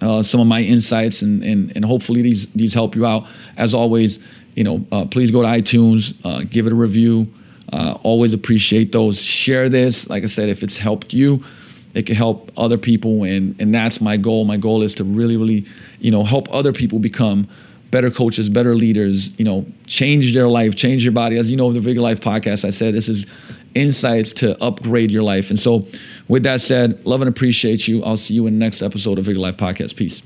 [SPEAKER 1] uh, some of my insights and, and and hopefully these these help you out. As always, you know, uh, please go to iTunes, uh, give it a review, uh, always appreciate those. Share this. Like I said, if it's helped you, it can help other people, and and that's my goal. My goal is to really, really, you know, help other people become better coaches, better leaders. You know, change their life, change your body. As you know, the Vigor Life podcast, I said this is insights to upgrade your life. And so, with that said, love and appreciate you. I'll see you in the next episode of Vigor Life podcast. Peace.